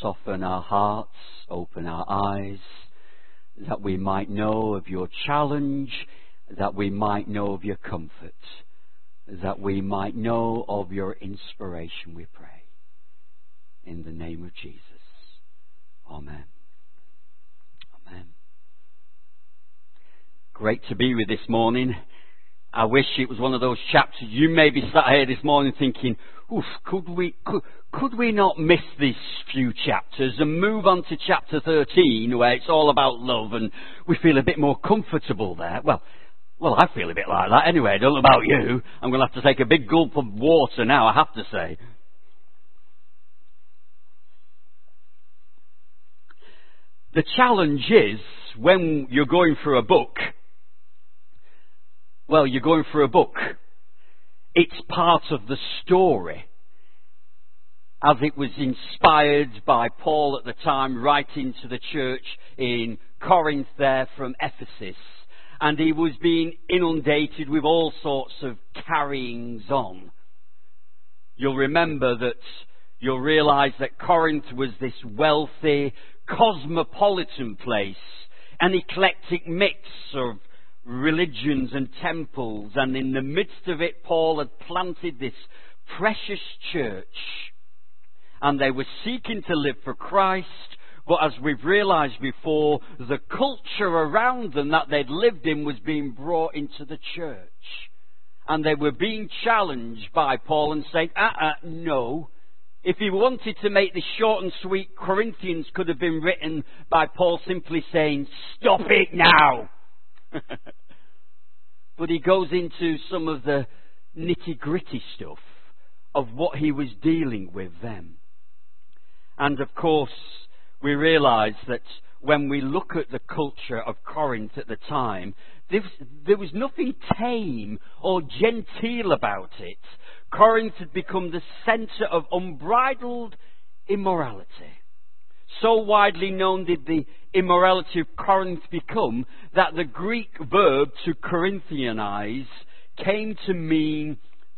soften our hearts, open our eyes, that we might know of your challenge, that we might know of your comfort, that we might know of your inspiration, we pray. In the name of Jesus. Amen. Amen. Great to be with this morning. I wish it was one of those chapters. You may be sat here this morning thinking, oof, could we, could, could we not miss these few chapters and move on to chapter 13 where it's all about love and we feel a bit more comfortable there? Well, well, I feel a bit like that anyway. I don't know about you. I'm going to have to take a big gulp of water now, I have to say. The challenge is when you're going through a book, well, you're going for a book. It's part of the story as it was inspired by Paul at the time writing to the church in Corinth there from Ephesus. And he was being inundated with all sorts of carryings on. You'll remember that you'll realize that Corinth was this wealthy, cosmopolitan place, an eclectic mix of religions and temples, and in the midst of it, Paul had planted this precious church. And they were seeking to live for Christ, but as we've realized before, the culture around them that they'd lived in was being brought into the church. And they were being challenged by Paul and saying, uh uh, no, if he wanted to make this short and sweet, Corinthians could have been written by Paul simply saying, Stop it now! but he goes into some of the nitty gritty stuff of what he was dealing with then. And of course, we realize that when we look at the culture of Corinth at the time, there was, nothing tame or genteel about it. Corinth had become the center of unbridled immorality. So widely known did the immorality of Corinth become that the Greek verb to Corinthianize came to mean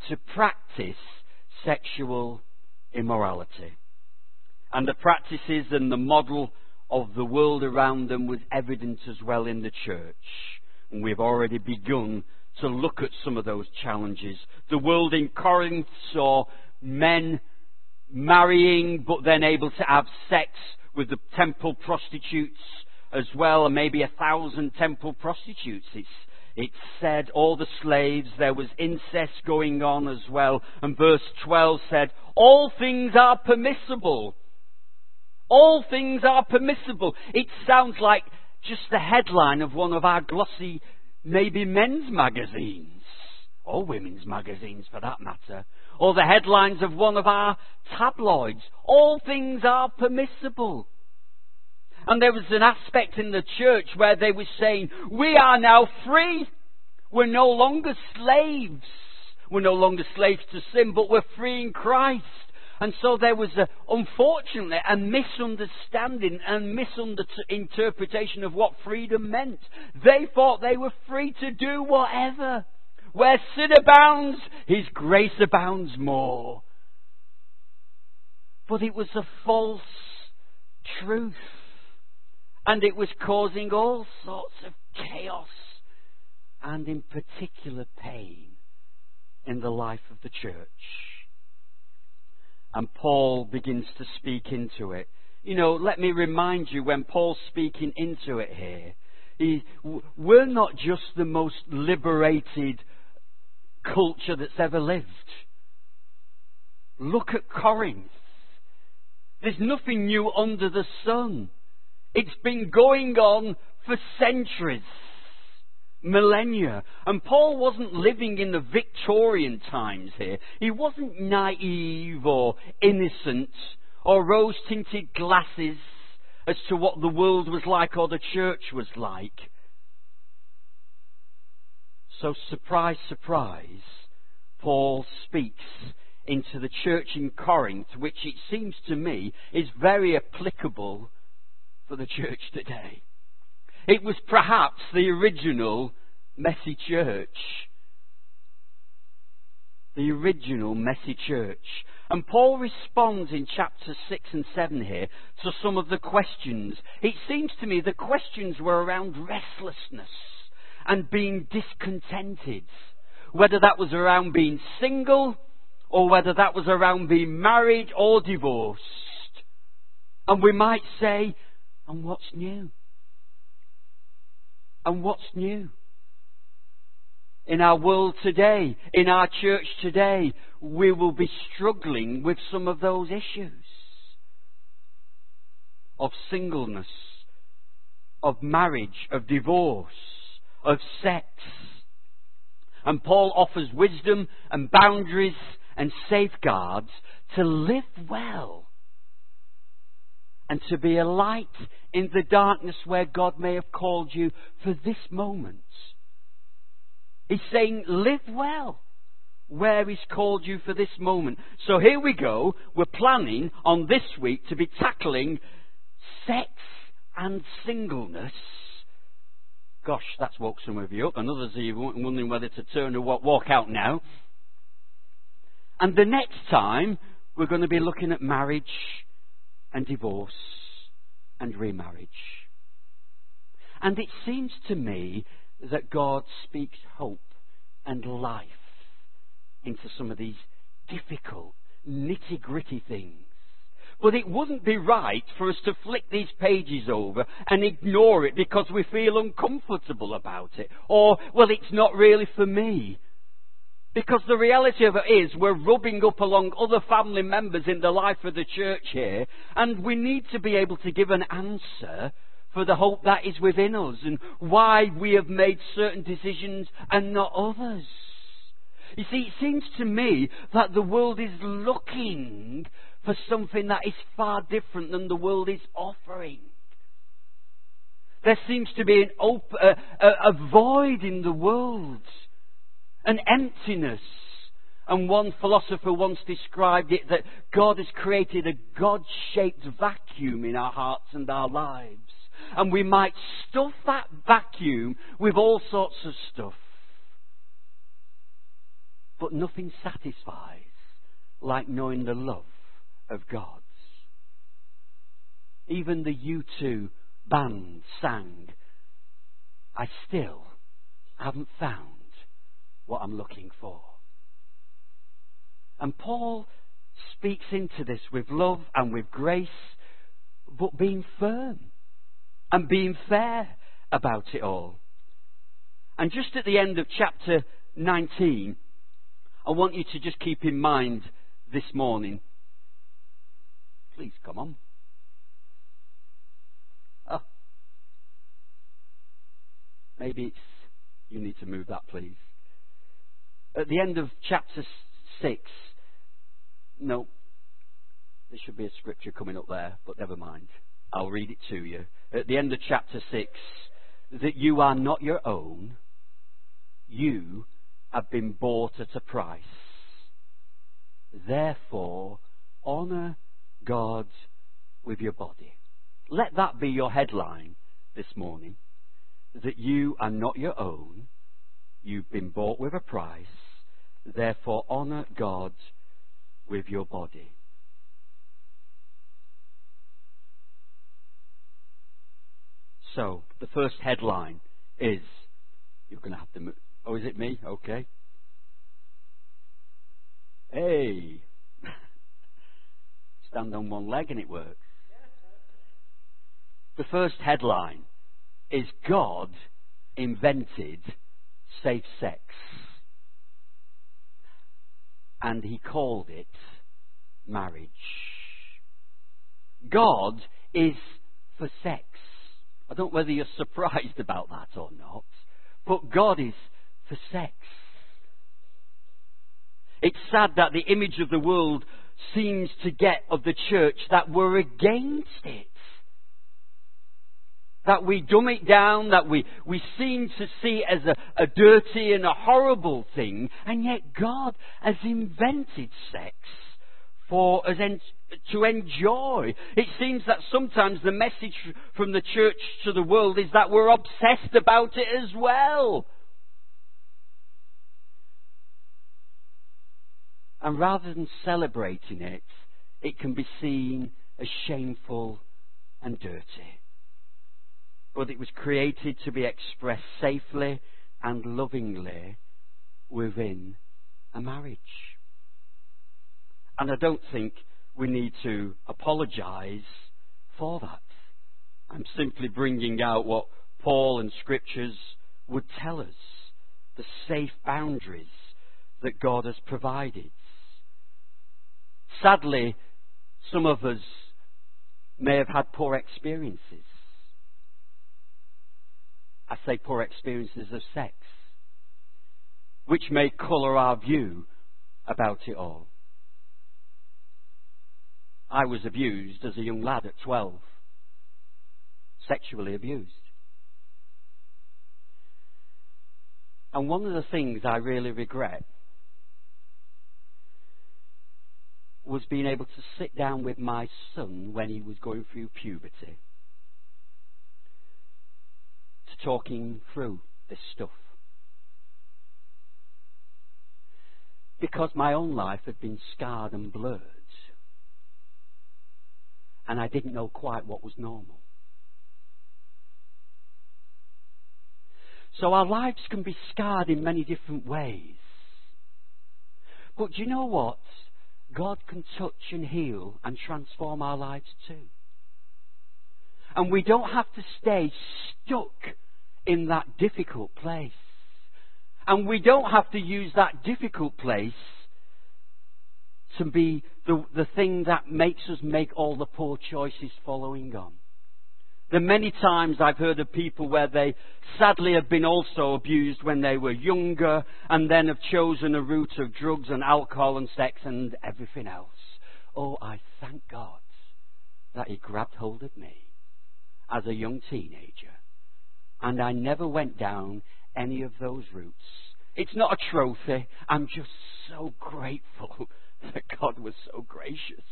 to practice sexual immorality. And the practices and the model of the world around them was evident as well in the church. And we've already begun to look at some of those challenges. The world in Corinth saw men marrying but then able to have sex with the temple prostitutes as well, and maybe a thousand temple prostitutes. It's, it said all the slaves, there was incest going on as well. And verse 12 said, All things are permissible. All things are permissible. It sounds like just the headline of one of our glossy, maybe men's magazines, or women's magazines for that matter, or the headlines of one of our tabloids. All things are permissible. And there was an aspect in the church where they were saying, we are now free. We're no longer slaves. We're no longer slaves to sin, but we're free in Christ. And so there was, a, unfortunately, a misunderstanding and misinterpretation of what freedom meant. They thought they were free to do whatever. Where sin abounds, His grace abounds more. But it was a false truth. And it was causing all sorts of chaos and, in particular, pain in the life of the church. And Paul begins to speak into it. You know, let me remind you when Paul's speaking into it here, he, we're not just the most liberated culture that's ever lived. Look at Corinth. There's nothing new under the sun. It's been going on for centuries millennia. And Paul wasn't living in the Victorian times here. He wasn't naive or innocent or rose tinted glasses as to what the world was like or the church was like. So, surprise, surprise, Paul speaks into the church in Corinth, which it seems to me is very applicable for the church today. It was perhaps the original messy church. The original messy church. And Paul responds in chapter 6 and 7 here to some of the questions. It seems to me the questions were around restlessness and being discontented. Whether that was around being single or whether that was around being married or divorced. And we might say, and what's new? And what's new? in our world today, in our church today, we will be struggling with some of those issues of singleness, of marriage, of divorce, of sex. And Paul offers wisdom and boundaries and safeguards to live well and to be a light in the darkness where God may have called you for this moment. He's saying, live well where He's called you for this moment. So here we go. We're planning on this week to be tackling sex and singleness. Gosh, that's woke some of you up, and others are wondering whether to turn or walk out now. And the next time, we're going to be looking at marriage and divorce and remarriage. And it seems to me that God speaks hope and life into some of these difficult, nitty gritty things. But it wouldn't be right for us to flick these pages over and ignore it because we feel uncomfortable about it. Or, well, it's not really for me. Because the reality of it is, we're rubbing up along other family members in the life of the church here, and we need to be able to give an answer for the hope that is within us and why we have made certain decisions and not others. You see, it seems to me that the world is looking for something that is far different than the world is offering. There seems to be an op- a, a, a void in the world, an emptiness. And one philosopher once described it that God has created a God shaped vacuum in our hearts and our lives and we might stuff that vacuum with all sorts of stuff. But nothing satisfies like knowing the love of gods. Even the U2 band sang, I still haven't found what I'm looking for. And Paul speaks into this with love and with grace, but being firm and being fair about it all. And just at the end of chapter 19, I want you to just keep in mind this morning. Please come on. Oh. Maybe it's you need to move that, please. At the end of chapter 6, no, there should be a scripture coming up there, but never mind. I'll read it to you. At the end of chapter 6, that you are not your own, you have been bought at a price. Therefore, honour God with your body. Let that be your headline this morning. That you are not your own, you've been bought with a price. Therefore, honour God with your body. So, the first headline is you're going to have to move. Oh, is it me? Okay. Hey. Stand on one leg and it works. The first headline is God invented safe sex. And he called it marriage. God is for sex. I don't know whether you're surprised about that or not, but God is for sex. It's sad that the image of the world seems to get of the church that we're against it. That we dumb it down, that we, we seem to see as a, a dirty and a horrible thing, and yet God has invented sex for us en- to enjoy. It seems that sometimes the message from the church to the world is that we're obsessed about it as well. And rather than celebrating it, it can be seen as shameful and dirty. But it was created to be expressed safely and lovingly within a marriage. And I don't think we need to apologize for that. I'm simply bringing out what Paul and scriptures would tell us the safe boundaries that God has provided. Sadly, some of us may have had poor experiences. I say poor experiences of sex, which may colour our view about it all. I was abused as a young lad at 12, sexually abused. And one of the things I really regret was being able to sit down with my son when he was going through puberty to talking through this stuff. Because my own life had been scarred and blurred, and I didn't know quite what was normal. So our lives can be scarred in many different ways. But do you know what? God can touch and heal and transform our lives too. And we don't have to stay stuck in that difficult place. And we don't have to use that difficult place to be the, the thing that makes us make all the poor choices following on. The many times I've heard of people where they sadly have been also abused when they were younger and then have chosen a route of drugs and alcohol and sex and everything else. Oh, I thank God that He grabbed hold of me as a young teenager and I never went down any of those routes. It's not a trophy. I'm just so grateful that God was so gracious.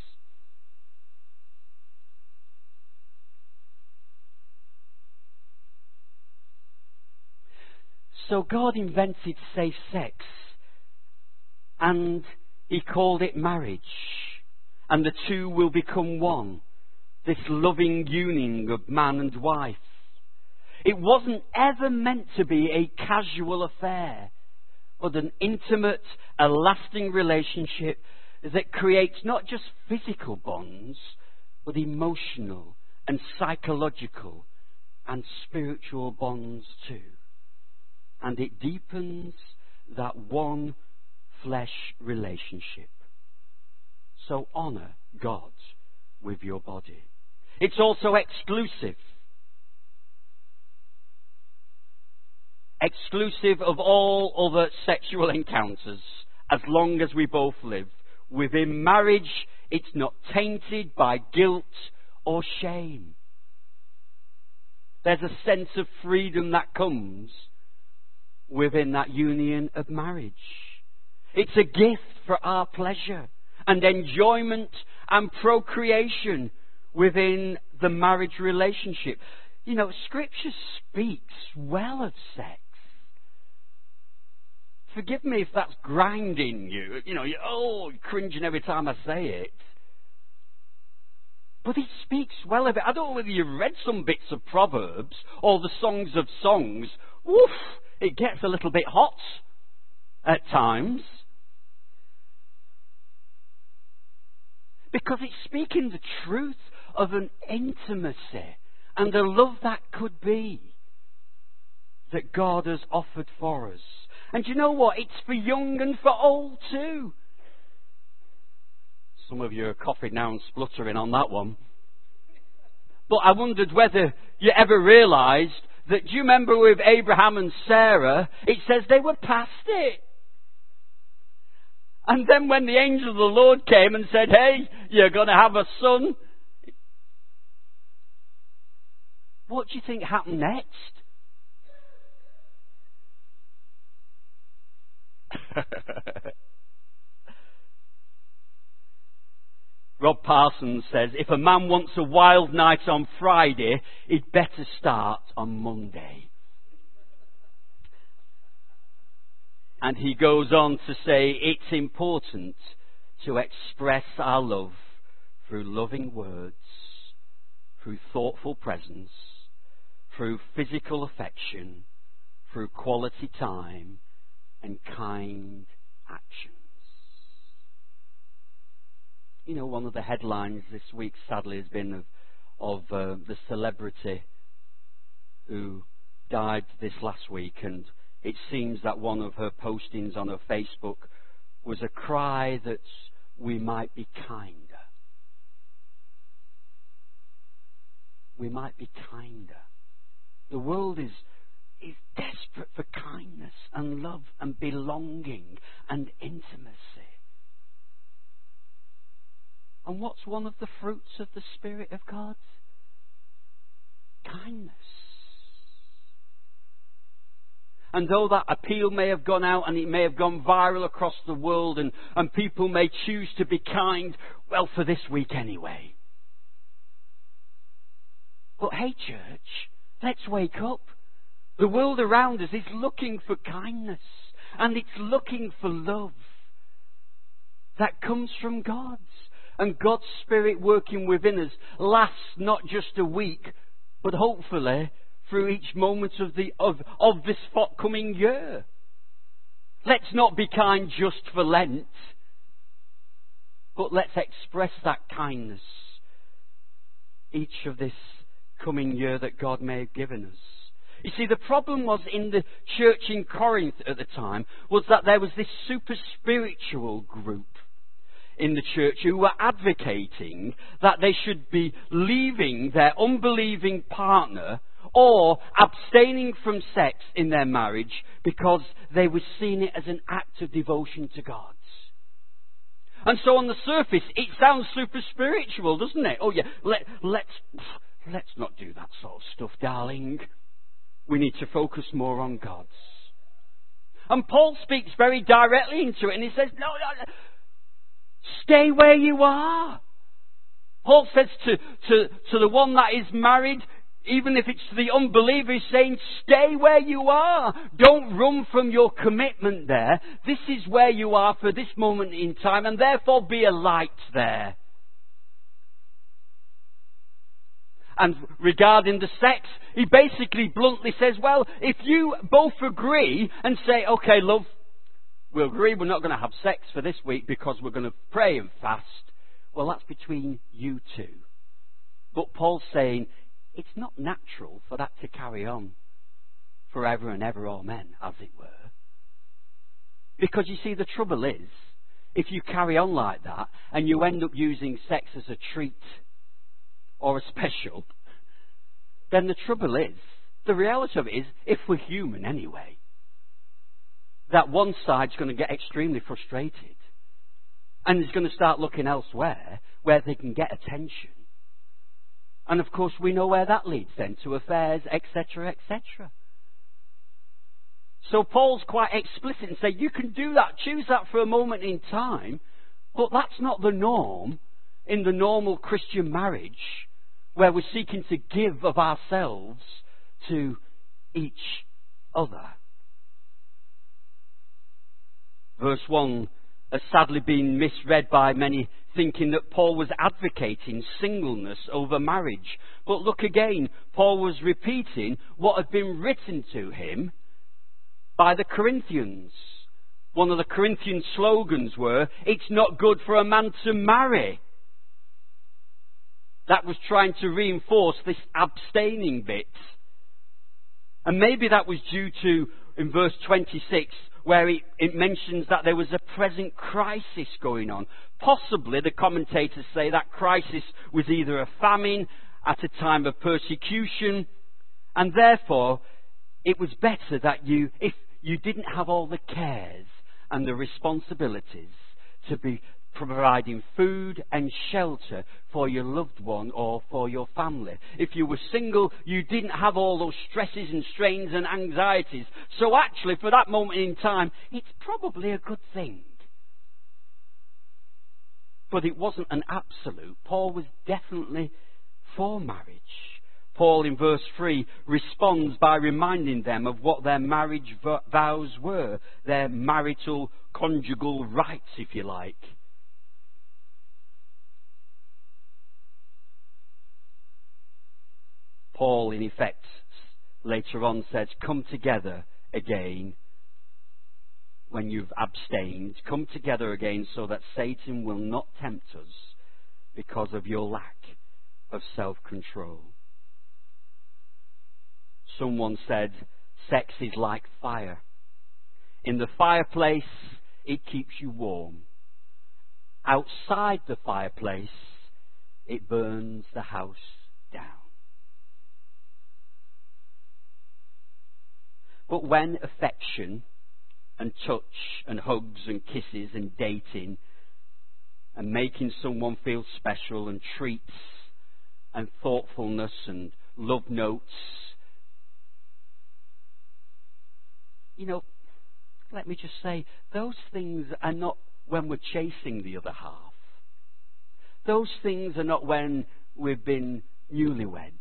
So God invented safe sex and He called it marriage. And the two will become one. This loving union of man and wife. It wasn't ever meant to be a casual affair, but an intimate, a lasting relationship that creates not just physical bonds, but emotional and psychological and spiritual bonds too and it deepens that one flesh relationship. So honor God with your body. It's also exclusive. Exclusive of all other sexual encounters as long as we both live. Within marriage, it's not tainted by guilt or shame. There's a sense of freedom that comes within that union of marriage. It's a gift for our pleasure and enjoyment and procreation within the marriage relationship. You know, Scripture speaks well of sex. Forgive me if that's grinding you. You know, you're oh, cringing every time I say it. But he speaks well of it. I don't know whether you've read some bits of Proverbs or the Songs of Songs. Woof! It gets a little bit hot at times. Because it's speaking the truth of an intimacy and the love that could be that God has offered for us. And you know what? It's for young and for old too. Some of you are coughing now and spluttering on that one. But I wondered whether you ever realised that do you remember with Abraham and Sarah, it says they were past it. And then when the angel of the Lord came and said, Hey, you're going to have a son, what do you think happened next? Rob Parsons says, if a man wants a wild night on Friday, he'd better start on Monday. And he goes on to say it's important to express our love through loving words, through thoughtful presence, through physical affection, through quality time, and kind actions. You know, one of the headlines this week, sadly, has been of, of uh, the celebrity who died this last week, and it seems that one of her postings on her Facebook was a cry that we might be kinder. We might be kinder. The world is, is desperate for kindness and love and belonging and intimacy. And what's one of the fruits of the Spirit of God? Kindness. And though that appeal may have gone out and it may have gone viral across the world and, and people may choose to be kind, well, for this week anyway. But hey, church, let's wake up. The world around us is looking for kindness and it's looking for love that comes from God's. And God's Spirit working within us lasts not just a week, but hopefully through each moment of, the, of, of this forthcoming year. Let's not be kind just for Lent, but let's express that kindness each of this coming year that God may have given us. You see, the problem was in the church in Corinth at the time was that there was this super spiritual group in the church who were advocating that they should be leaving their unbelieving partner or abstaining from sex in their marriage because they were seeing it as an act of devotion to God. And so on the surface, it sounds super spiritual, doesn't it? Oh yeah, let, let's, let's not do that sort of stuff, darling. We need to focus more on God's. And Paul speaks very directly into it and he says, no, no, no. Stay where you are. Paul says to, to, to the one that is married, even if it's to the unbeliever, he's saying, stay where you are. Don't run from your commitment there. This is where you are for this moment in time, and therefore be a light there. And regarding the sex, he basically bluntly says, well, if you both agree and say, okay, love, we'll agree we're not going to have sex for this week because we're going to pray and fast, well, that's between you two. But Paul's saying, it's not natural for that to carry on forever and ever, amen, as it were. Because you see, the trouble is, if you carry on like that and you end up using sex as a treat or a special, then the trouble is, the reality of it is, if we're human anyway, that one side's going to get extremely frustrated and is going to start looking elsewhere where they can get attention. And of course, we know where that leads then to affairs, etc., etc. So Paul's quite explicit and say you can do that, choose that for a moment in time, but that's not the norm in the normal Christian marriage where we're seeking to give of ourselves to each other. Verse 1 has sadly been misread by many, thinking that Paul was advocating singleness over marriage. But look again, Paul was repeating what had been written to him by the Corinthians. One of the Corinthian slogans were, It's not good for a man to marry. That was trying to reinforce this abstaining bit. And maybe that was due to, in verse 26, where it, it, mentions that there was a present crisis going on. Possibly, the commentators say that crisis was either a famine at a time of persecution, and therefore it was better that you, if you didn't have all the cares and the responsibilities to be providing food and shelter for your loved one or for your family. If you were single, you didn't have all those stresses and strains and anxieties. So actually, for that moment in time, it's probably a good thing. But it wasn't an absolute. Paul was definitely for marriage. Paul in verse 3 responds by reminding them of what their marriage vows were, their marital conjugal rights, if you like. Paul, in effect, later on says, Come together again when you've abstained. Come together again so that Satan will not tempt us because of your lack of self control. Someone said, Sex is like fire. In the fireplace, it keeps you warm. Outside the fireplace, it burns the house down. But when affection and touch and hugs and kisses and dating and making someone feel special and treats and thoughtfulness and love notes, you know, let me just say, those things are not when we're chasing the other half. Those things are not when we've been newlyweds.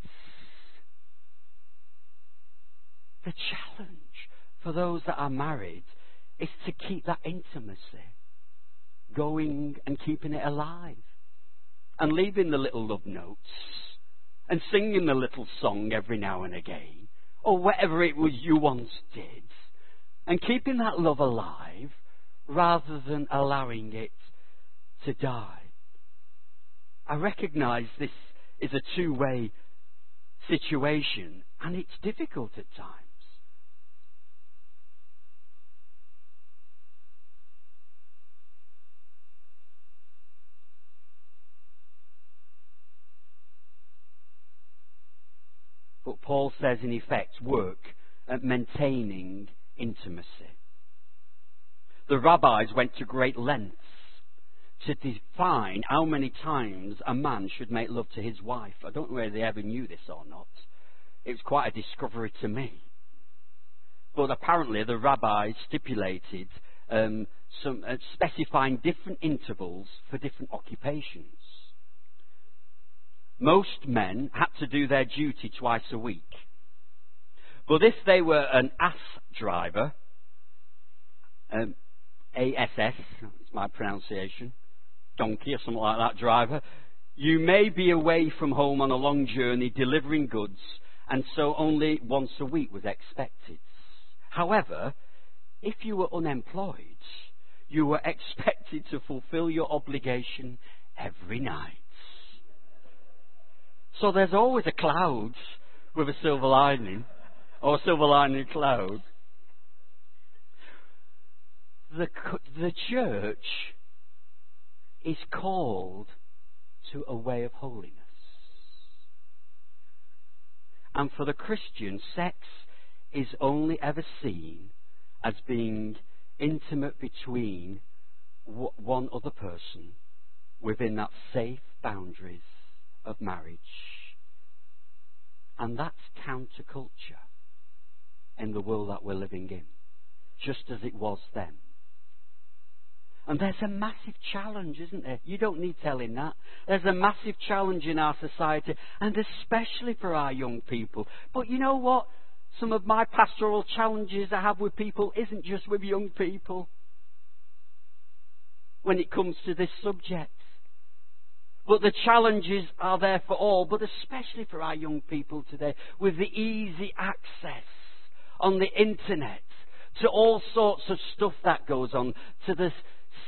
The challenge for those that are married is to keep that intimacy going and keeping it alive. And leaving the little love notes and singing the little song every now and again, or whatever it was you once did, and keeping that love alive rather than allowing it to die. I recognize this is a two way situation and it's difficult at times. But Paul says, in effect, work at maintaining intimacy. The rabbis went to great lengths to define how many times a man should make love to his wife. I don't know whether they ever knew this or not. It was quite a discovery to me. But apparently, the rabbis stipulated um, some uh, specifying different intervals for different occupations. Most men had to do their duty twice a week. But if they were an ass driver, um, ASS, it's my pronunciation, donkey or something like that driver, you may be away from home on a long journey delivering goods, and so only once a week was expected. However, if you were unemployed, you were expected to fulfill your obligation every night. So there's always a cloud with a silver lining, or a silver lining cloud the, the church is called to a way of holiness. And for the Christian, sex is only ever seen as being intimate between one other person within that safe boundaries of marriage. And that's counterculture in the world that we're living in, just as it was then. And there's a massive challenge, isn't there? You don't need telling that. There's a massive challenge in our society, and especially for our young people. But you know what? Some of my pastoral challenges I have with people isn't just with young people when it comes to this subject. But the challenges are there for all, but especially for our young people today, with the easy access on the internet to all sorts of stuff that goes on, to this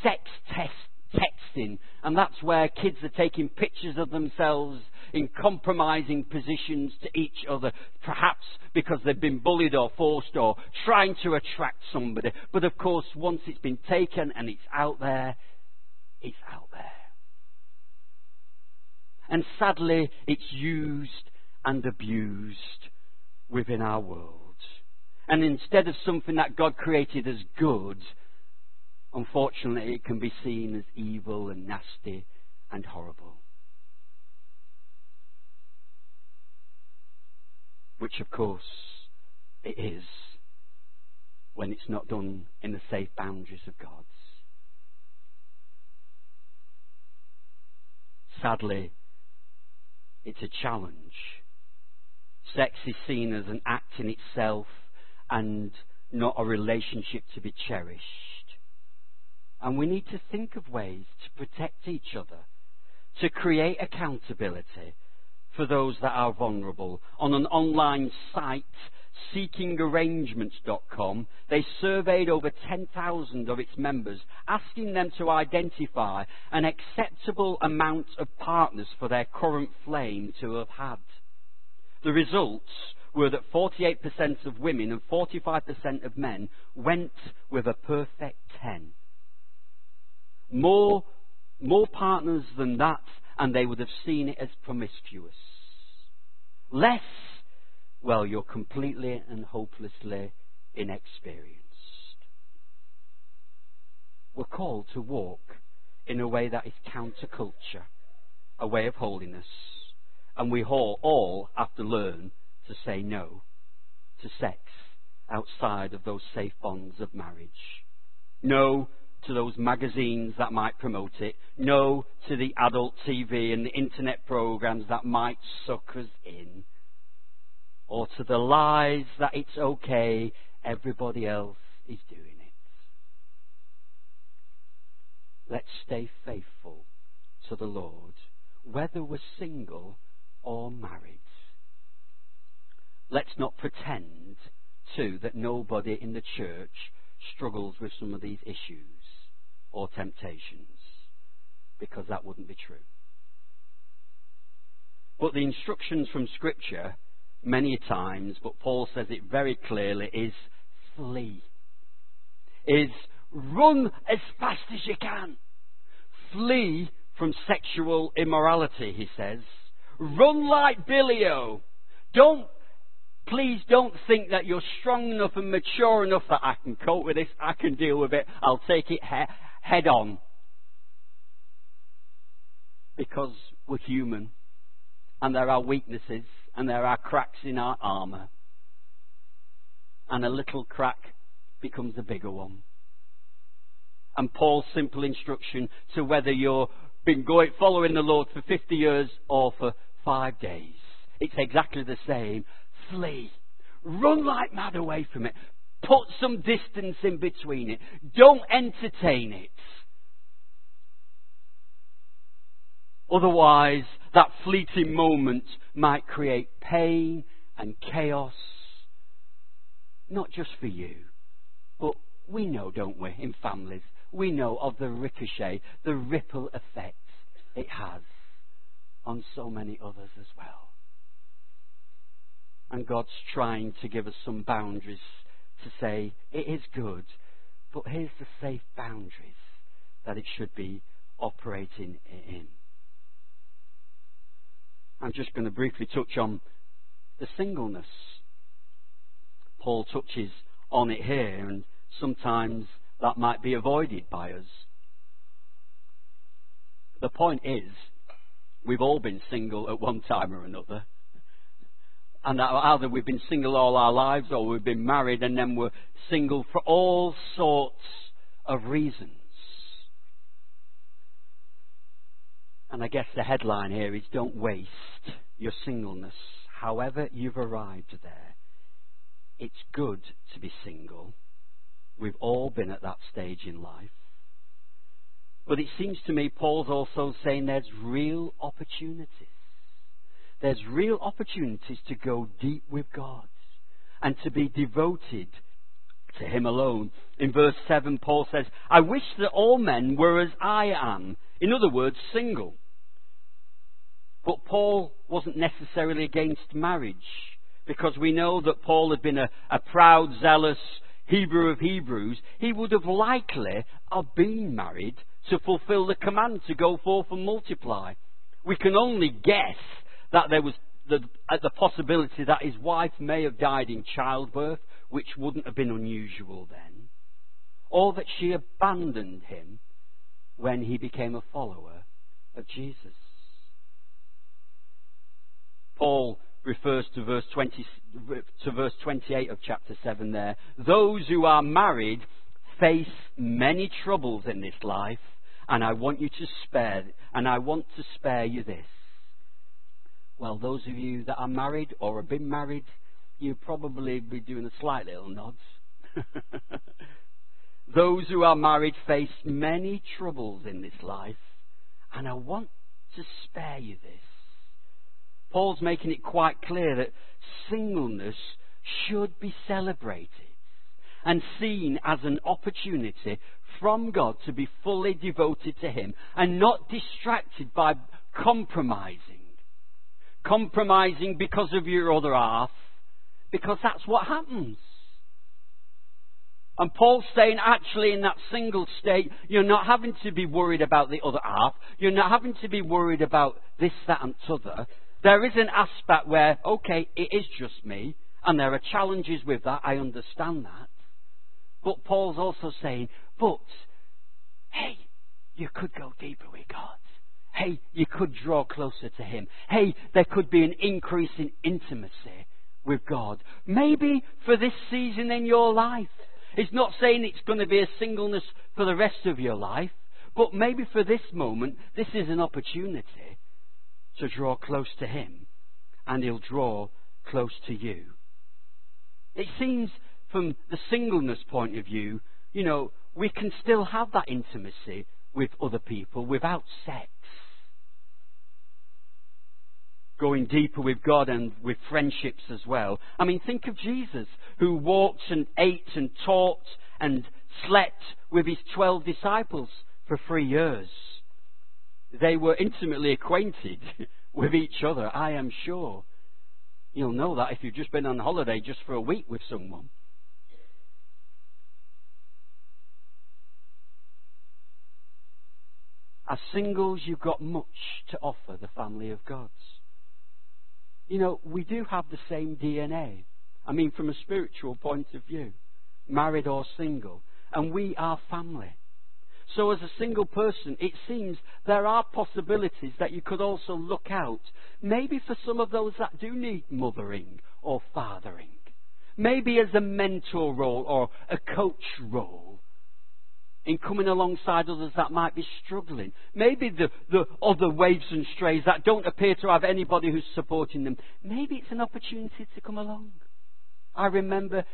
sex test texting, and that's where kids are taking pictures of themselves in compromising positions to each other, perhaps because they've been bullied or forced or trying to attract somebody. But of course, once it's been taken and it's out there, it's out there. And sadly, it's used and abused within our world. And instead of something that God created as good, unfortunately, it can be seen as evil and nasty and horrible. Which, of course, it is when it's not done in the safe boundaries of God's. Sadly, it's a challenge. Sex is seen as an act in itself and not a relationship to be cherished. And we need to think of ways to protect each other, to create accountability for those that are vulnerable. On an online site, seekingarrangements.com, they surveyed over 10,000 of its members, asking them to identify an acceptable amount of partners for their current flame to have had. The results were that 48% of women and 45% of men went with a perfect 10. More, more partners than that, and they would have seen it as promiscuous. Less, well, you're completely and hopelessly inexperienced. We're called to walk in a way that is counterculture, a way of holiness, and we all, have to learn to say no to sex outside of those safe bonds of marriage. No to those magazines that might promote it. No to the adult TV and the internet programs that might suck us in. Or to the lies that it's okay, everybody else is doing it. Let's stay faithful to the Lord, whether we're single or married. Let's not pretend, too, that nobody in the church struggles with some of these issues or temptations, because that wouldn't be true. But the instructions from Scripture, many times, but Paul says it very clearly, is flee. Is run as fast as you can. Flee from sexual immorality, he says. Run like Billy-O. Don't Please don't think that you're strong enough and mature enough that I can cope with this, I can deal with it, I'll take it he- head on. Because we're human, and there are weaknesses, and there are cracks in our armour. And a little crack becomes a bigger one. And Paul's simple instruction to whether you've been going, following the Lord for 50 years or for five days, it's exactly the same flee. Run like mad away from it. Put some distance in between it. Don't entertain it. Otherwise, that fleeting moment might create pain and chaos, not just for you, but we know, don't we, in families, we know of the ricochet, the ripple effect it has on so many others as well. And God's trying to give us some boundaries to say, it is good, but here's the safe boundaries that it should be operating in. I'm just going to briefly touch on the singleness. Paul touches on it here, and sometimes that might be avoided by us. The point is, we've all been single at one time or another and either we've been single all our lives or we've been married and then we're single for all sorts of reasons. And I guess the headline here is don't waste your singleness. However you've arrived there, it's good to be single. We've all been at that stage in life. But it seems to me Paul's also saying there's real opportunities there's real opportunities to go deep with God and to be devoted to Him alone. In verse 7, Paul says, I wish that all men were as I am. In other words, single. But Paul wasn't necessarily against marriage because we know that Paul had been a, a proud, zealous Hebrew of Hebrews. He would have likely have been married to fulfill the command to go forth and multiply. We can only guess that there was the, the possibility that his wife may have died in childbirth, which wouldn't have been unusual then, or that she abandoned him when he became a follower of Jesus. Paul refers to verse 20 to verse 28 of chapter 7 there. Those who are married face many troubles in this life, and I want you to spare and I want to spare you this. Well, those of you that are married or have been married, you probably be doing a slight little nods. those who are married face many troubles in this life, and I want to spare you this. Paul's making it quite clear that singleness should be celebrated and seen as an opportunity from God to be fully devoted to Him and not distracted by compromising. Compromising because of your other half, because that's what happens. And Paul's saying, actually, in that single state, you're not having to be worried about the other half. You're not having to be worried about this, that, and t'other. There is an aspect where, okay, it is just me, and there are challenges with that. I understand that. But Paul's also saying, but, hey, you could go deeper with God. Hey, you could draw closer to Him. Hey, there could be an increase in intimacy with God. Maybe for this season in your life. It's not saying it's going to be a singleness for the rest of your life, but maybe for this moment, this is an opportunity to draw close to Him, and He'll draw close to you. It seems from the singleness point of view, you know, we can still have that intimacy with other people without sex. Going deeper with God and with friendships as well. I mean, think of Jesus, who walked and ate and taught and slept with his twelve disciples for three years. They were intimately acquainted with each other, I am sure. You'll know that if you've just been on holiday just for a week with someone. As singles, you've got much to offer the family of God. You know, we do have the same DNA. I mean, from a spiritual point of view, married or single, and we are family. So, as a single person, it seems there are possibilities that you could also look out, maybe for some of those that do need mothering or fathering, maybe as a mentor role or a coach role in coming alongside others that might be struggling. Maybe the, the other waves and strays that don't appear to have anybody who's supporting them. Maybe it's an opportunity to come along. I remember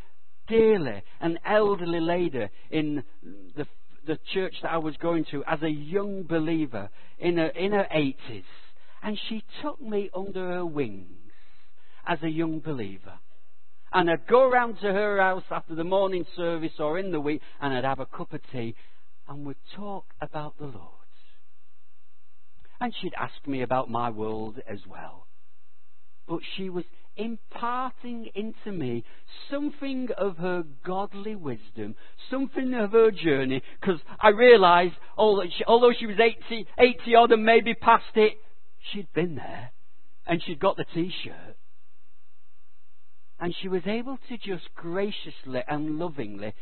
dearly an elderly lady in the, the church that I was going to as a young believer in her, in her 80s. And she took me under her wings as a young believer. And I'd go round to her house after the morning service or in the week and I'd have a cup of tea and we'd talk about the Lord. And she'd ask me about my world as well. But she was imparting into me something of her godly wisdom, something of her journey, because I realised, although she was 80, 80 odd and maybe past it, she'd been there. And she'd got the t-shirt. And she was able to just graciously and lovingly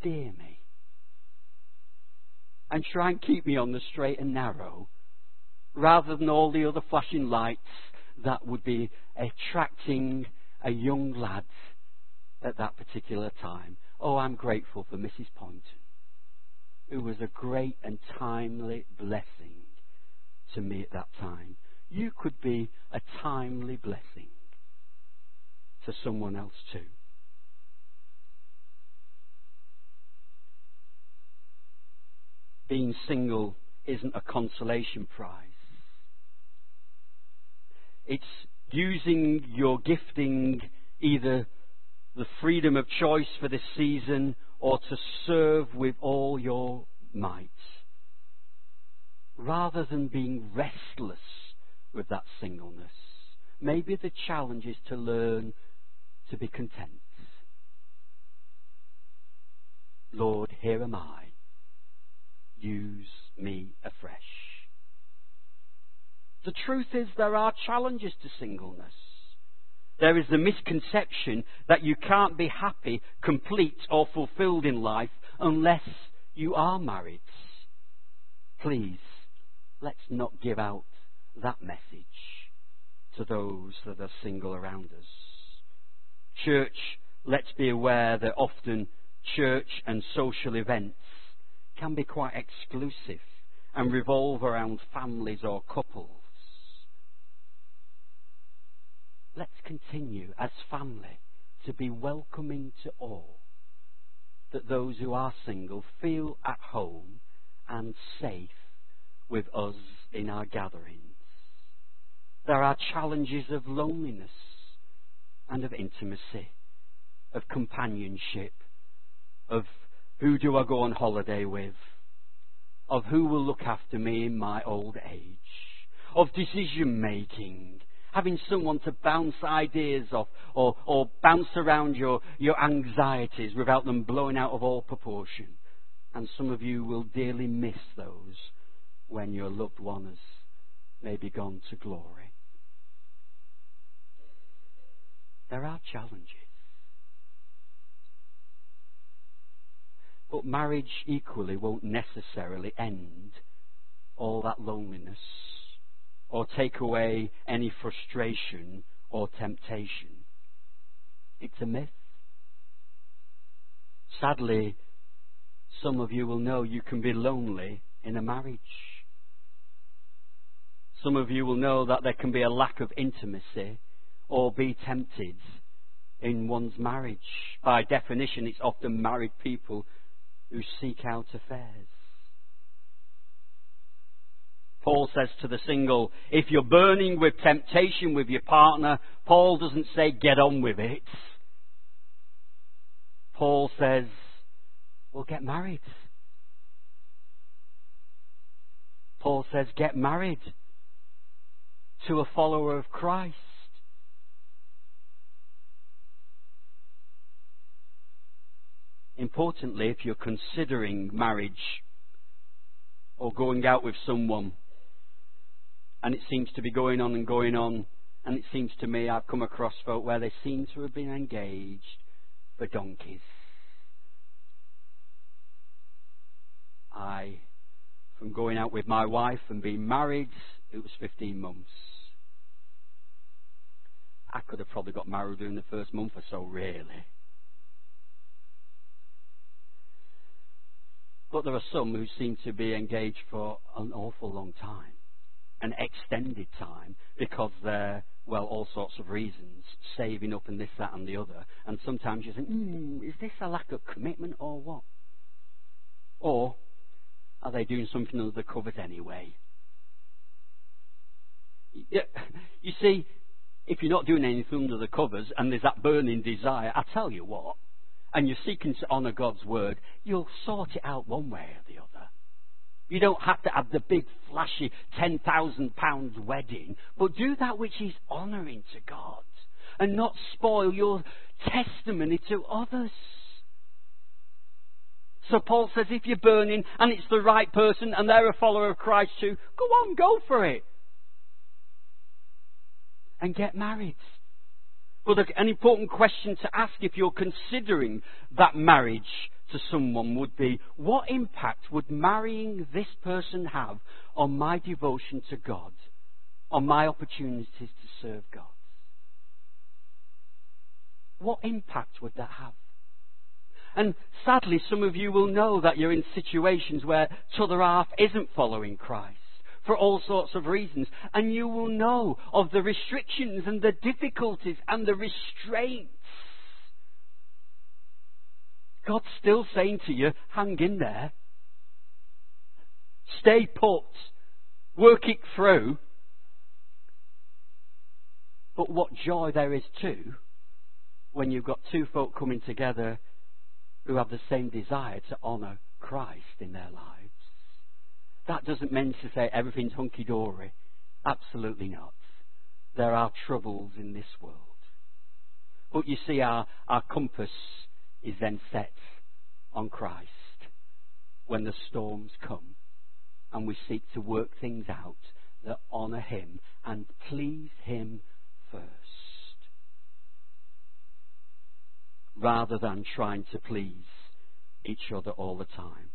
steer me and try and keep me on the straight and narrow rather than all the other flashing lights that would be attracting a young lad at that particular time. Oh, I'm grateful for Mrs. Poynton, who was a great and timely blessing to me at that time. You could be a timely blessing to someone else too. Being single isn't a consolation prize. It's using your gifting either the freedom of choice for this season or to serve with all your might. Rather than being restless with that singleness. Maybe the challenge is to learn to be content. Lord, here am I. Use me afresh. The truth is, there are challenges to singleness. There is the misconception that you can't be happy, complete, or fulfilled in life unless you are married. Please, let's not give out that message to those that are single around us. Church, let's be aware that often church and social events can be quite exclusive and revolve around families or couples. Let's continue as family to be welcoming to all, that those who are single feel at home and safe with us in our gatherings. There are challenges of loneliness and of intimacy, of companionship, of who do I go on holiday with, of who will look after me in my old age, of decision making, having someone to bounce ideas off or, or bounce around your, your anxieties without them blowing out of all proportion. And some of you will dearly miss those when your loved one has maybe gone to glory. There are challenges. But marriage equally won't necessarily end all that loneliness or take away any frustration or temptation. It's a myth. Sadly, some of you will know you can be lonely in a marriage. Some of you will know that there can be a lack of intimacy or be tempted in one's marriage. By definition, it's often married people who seek out affairs. Paul says to the single, if you're burning with temptation with your partner, Paul doesn't say get on with it. Paul says, well, get married. Paul says, get married to a follower of Christ. Importantly, if you're considering marriage or going out with someone, and it seems to be going on and going on, and it seems to me I've come across folk where they seem to have been engaged for donkeys. I, from going out with my wife and being married, it was 15 months. I could have probably got married in the first month or so, really. But there are some who seem to be engaged for an awful long time, an extended time, because they're, well, all sorts of reasons, saving up and this, that, and the other. And sometimes you think, hmm, is this a lack of commitment or what? Or are they doing something under the covers anyway? You see, if you're not doing anything under the covers and there's that burning desire, I tell you what, and you're seeking to honour God's word, you'll sort it out one way or the other. You don't have to have the big, flashy, £10,000 wedding, but do that which is honouring to God and not spoil your testimony to others. So Paul says if you're burning and it's the right person and they're a follower of Christ too, go on, go for it. And get married. But an important question to ask if you're considering that marriage to someone would be what impact would marrying this person have on my devotion to God, on my opportunities to serve God? What impact would that have? And sadly, some of you will know that you're in situations where t'other half isn't following Christ for all sorts of reasons. And you will know of the restrictions and the difficulties and the restraints. God's still saying to you, hang in there. Stay put. Work it through. But what joy there is too when you've got two folk coming together who have the same desire to honour Christ in their lives. That doesn't mean to say everything's hunky dory. Absolutely not. There are troubles in this world. But you see, our, our compass is then set on Christ when the storms come and we seek to work things out that honour Him and please Him first. Rather than trying to please each other all the time.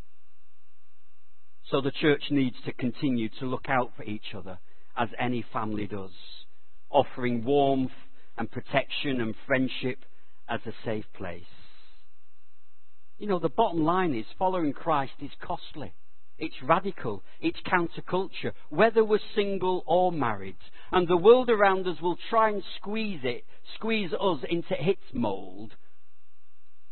So the church needs to continue to look out for each other as any family does, offering warmth and protection and friendship as a safe place. You know, the bottom line is following Christ is costly. It's radical. It's counterculture, whether we're single or married. And the world around us will try and squeeze it, squeeze us into its mould.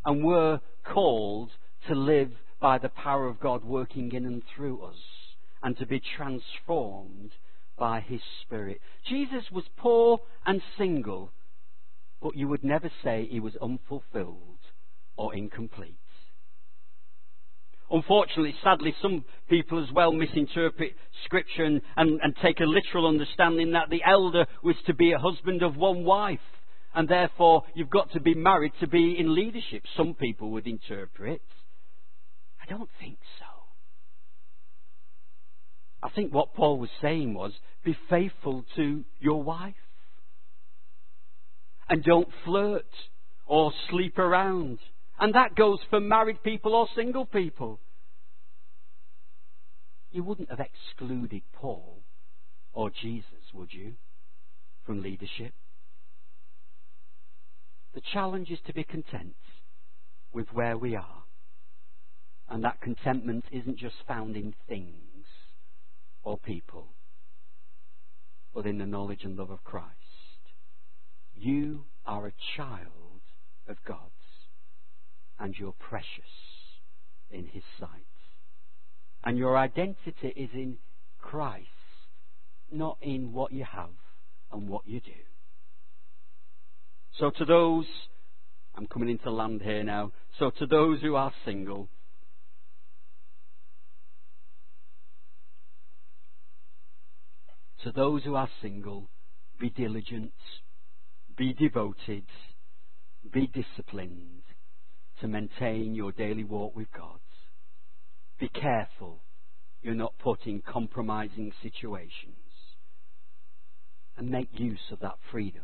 And we're called to live by the power of God working in and through us and to be transformed by His Spirit. Jesus was poor and single, but you would never say He was unfulfilled or incomplete. Unfortunately, sadly, some people as well misinterpret Scripture and, and, and, take a literal understanding that the elder was to be a husband of one wife, and therefore you've got to be married to be in leadership. Some people would interpret. I don't think so. I think what Paul was saying was be faithful to your wife. And don't flirt or sleep around and that goes for married people or single people. You wouldn't have excluded Paul or Jesus, would you, from leadership? The challenge is to be content with where we are. And that contentment isn't just found in things or people, but in the knowledge and love of Christ. You are a child of God and you're precious in His sight. And your identity is in Christ, not in what you have and what you do. So to those, I'm coming into land here now, so to those who are single, to those who are single, be diligent, be devoted, be disciplined, to maintain your daily walk with God. Be careful you're not put in compromising situations. And make use of that freedom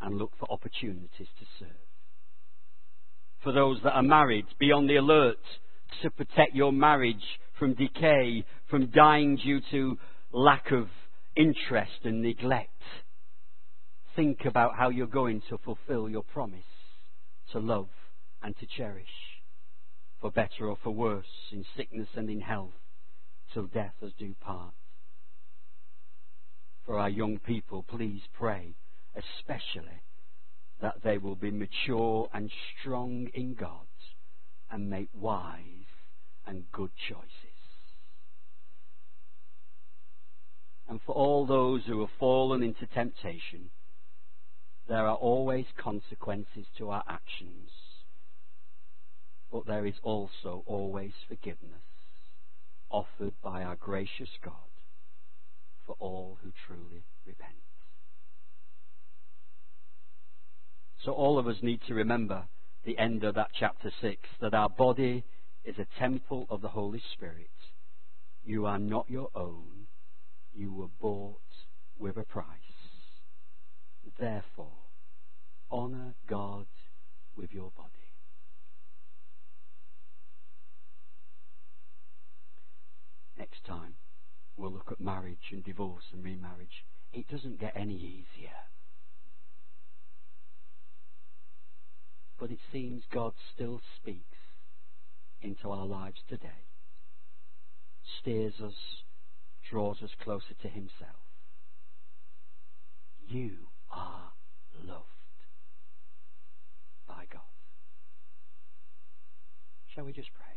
and look for opportunities to serve. For those that are married, be on the alert to protect your marriage from decay, from dying due to lack of interest and neglect. Think about how you're going to fulfill your promise to love and to cherish, for better or for worse, in sickness and in health, till death us do part. For our young people, please pray, especially that they will be mature and strong in God and make wise and good choices. And for all those who have fallen into temptation, there are always consequences to our actions but there is also always forgiveness offered by our gracious God for all who truly repent. So all of us need to remember the end of that chapter 6 that our body is a temple of the Holy Spirit. You are not your own. You were bought with a price. Therefore, honor God with your body. Next time, we'll look at marriage and divorce and remarriage. It doesn't get any easier. But it seems God still speaks into our lives today, steers us, draws us closer to Himself. You are loved by God. Shall we just pray?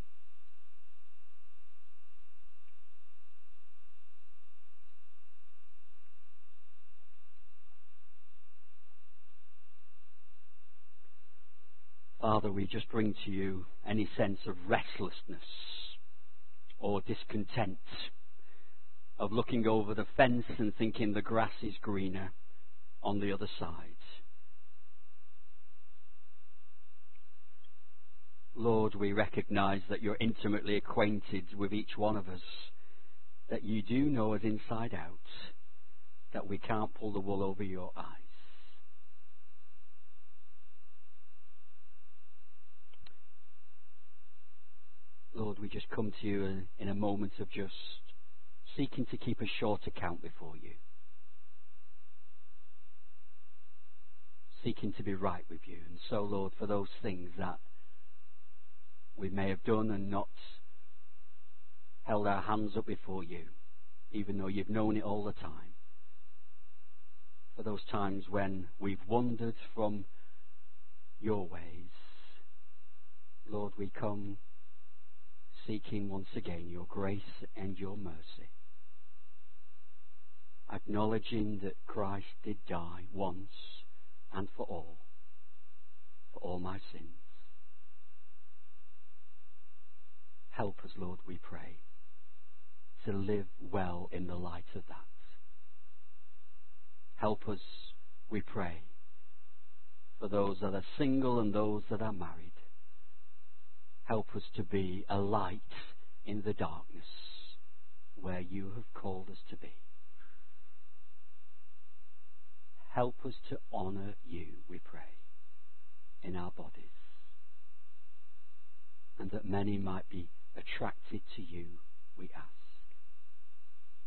Father, we just bring to you any sense of restlessness or discontent, of looking over the fence and thinking the grass is greener on the other side. Lord, we recognize that you're intimately acquainted with each one of us, that you do know us inside out, that we can't pull the wool over your eyes. Lord, we just come to you in a moment of just seeking to keep a short account before you. Seeking to be right with you. And so, Lord, for those things that we may have done and not held our hands up before you, even though you've known it all the time. For those times when we've wandered from your ways, Lord, we come seeking once again your grace and your mercy. acknowledging that Christ did die once and for all, for all my sins. Help us, Lord, we pray, to live well in the light of that. Help us, we pray, for those that are single and those that are married. Help us to be a light in the darkness where you have called us to be. Help us to honour you, we pray, in our bodies. And that many might be attracted to you, we ask.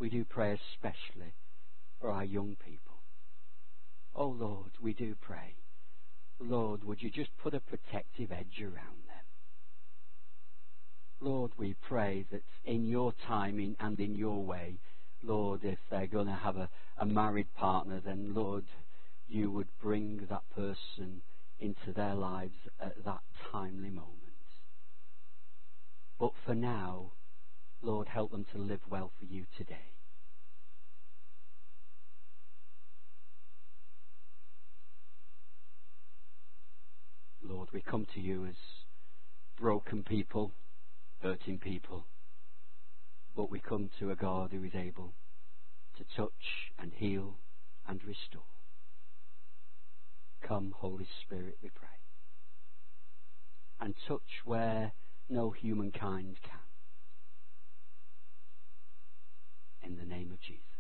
We do pray especially for our young people. Oh Lord, we do pray. Lord, would you just put a protective edge around them? Lord, we pray that in your timing and in your way, Lord, if they're going to have a, a married partner, then Lord, you would bring that person into their lives at that timely moment. But for now, Lord, help them to live well for you today. Lord, we come to you as broken people, hurting people, but we come to a God who is able to touch and heal and restore. Come, Holy Spirit, we pray, and touch where no humankind can. In the name of Jesus.